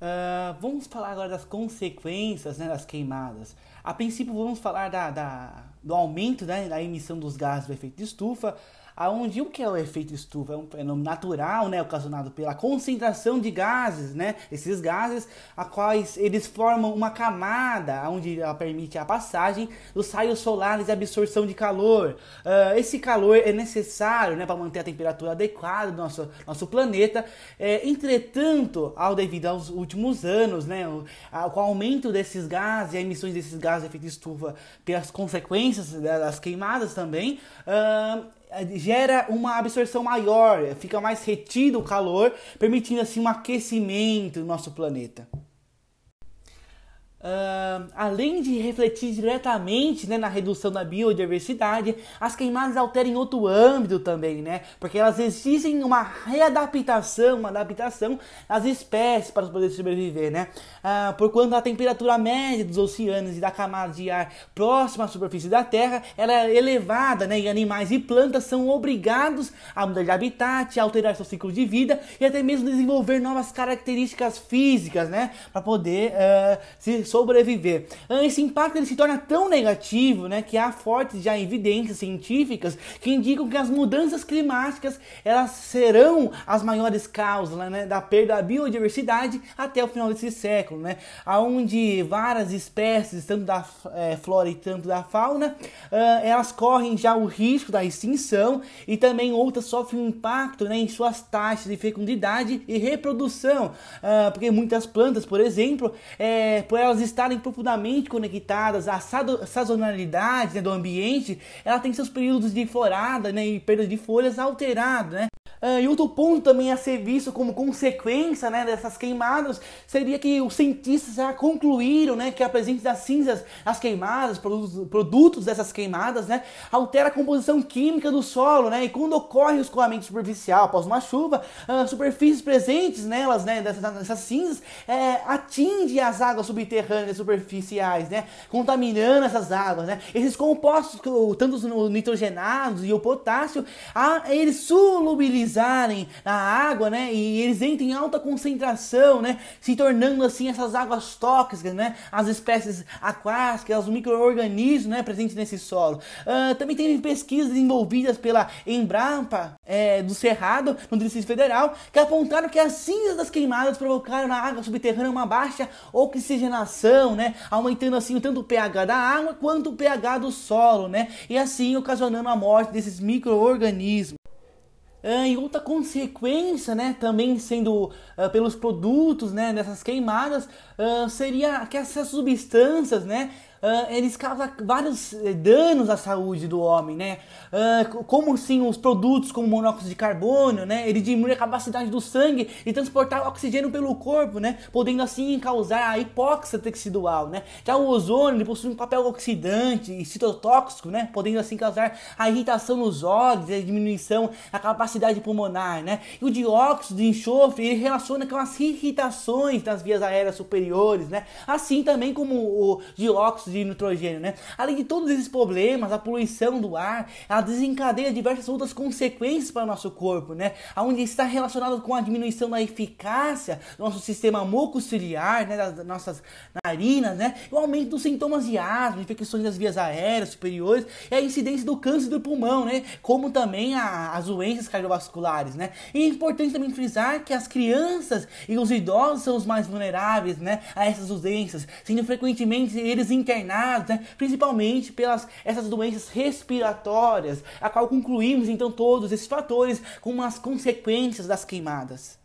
Uh, vamos falar agora das consequências né, das queimadas. A princípio, vamos falar da, da do aumento né, da emissão dos gases do efeito estufa, aonde o que é o efeito estufa? É um fenômeno natural, né, ocasionado pela concentração de gases, né, esses gases, a quais eles formam uma camada, onde ela permite a passagem dos raios solares e absorção de calor. Uh, esse calor é necessário, né, para manter a temperatura adequada do nosso, nosso planeta. É, entretanto, ao devido aos últimos anos, né, o, a, com o aumento desses gases e a emissões desses gases de efeito estufa pelas consequências das queimadas também, uh, gera uma absorção maior, fica mais retido o calor, permitindo assim um aquecimento do nosso planeta. Uh, além de refletir diretamente né, na redução da biodiversidade, as queimadas alteram outro âmbito também, né? Porque elas exigem uma readaptação, uma adaptação das espécies para poder sobreviver, né? Uh, porquanto a temperatura média dos oceanos e da camada de ar próxima à superfície da Terra ela é elevada, né? E animais e plantas são obrigados a mudar de habitat, a alterar seu ciclo de vida e até mesmo desenvolver novas características físicas, né? Para poder uh, se sobreviver. Ah, esse impacto ele se torna tão negativo né, que há fortes já evidências científicas que indicam que as mudanças climáticas elas serão as maiores causas né, da perda da biodiversidade até o final desse século, né, onde várias espécies, tanto da é, flora e tanto da fauna, uh, elas correm já o risco da extinção e também outras sofrem um impacto né, em suas taxas de fecundidade e reprodução, uh, porque muitas plantas, por exemplo, é, por elas estarem profundamente conectadas à sazonalidade né, do ambiente, ela tem seus períodos de florada né, e perda de folhas alterados, né? Uh, e outro ponto também a ser visto como consequência né, dessas queimadas seria que os cientistas já concluíram né, que a presença das cinzas, as queimadas, produtos, produtos dessas queimadas, né, altera a composição química do solo, né, e quando ocorre o escoamento superficial após uma chuva, uh, superfícies presentes nelas, né, dessas, dessas cinzas, é, as águas subterrâneas superficiais, né, contaminando essas águas, né. Esses compostos, tanto os nitrogenados e o potássio, a, eles solubilizam pisarem na água, né? E eles entram em alta concentração, né? Se tornando assim essas águas tóxicas, né? As espécies aquáticas, os micro-organismos, né? Presentes nesse solo. Uh, também tem pesquisas desenvolvidas pela Embrapa é, do Cerrado, no Distrito Federal, que apontaram que as cinzas das queimadas provocaram na água subterrânea uma baixa oxigenação, né? Aumentando assim tanto o pH da água quanto o pH do solo, né? E assim ocasionando a morte desses micro-organismos. Uh, e outra consequência, né, também sendo uh, pelos produtos, né, dessas queimadas, uh, seria que essas substâncias, né, uh, eles causam vários eh, danos à saúde do homem, né? Uh, como sim os produtos como monóxido de carbono, né? Ele diminui a capacidade do sangue de transportar oxigênio pelo corpo, né? Podendo assim causar a hipóxia tecidual, né? Já o ozônio ele possui um papel oxidante e citotóxico, né? Podendo assim causar a irritação nos olhos a diminuição da capacidade pulmonar, né? E o dióxido de enxofre ele relaciona com as irritações das vias aéreas superiores, né? Assim também como o dióxido de nitrogênio, né? Além de todos esses problemas, a poluição do ar, ela desencadeia diversas outras consequências para o nosso corpo, né? Onde está relacionado com a diminuição da eficácia do nosso sistema mucociliar, né? Das nossas narinas, né? O aumento dos sintomas de asma, infecções das vias aéreas superiores e a incidência do câncer do pulmão, né? Como também a, as doenças cardiovasculares, né? E é importante também frisar que as crianças e os idosos são os mais vulneráveis, né? A essas doenças, sendo frequentemente eles internados internados, né? principalmente pelas essas doenças respiratórias, a qual concluímos então todos esses fatores como as consequências das queimadas.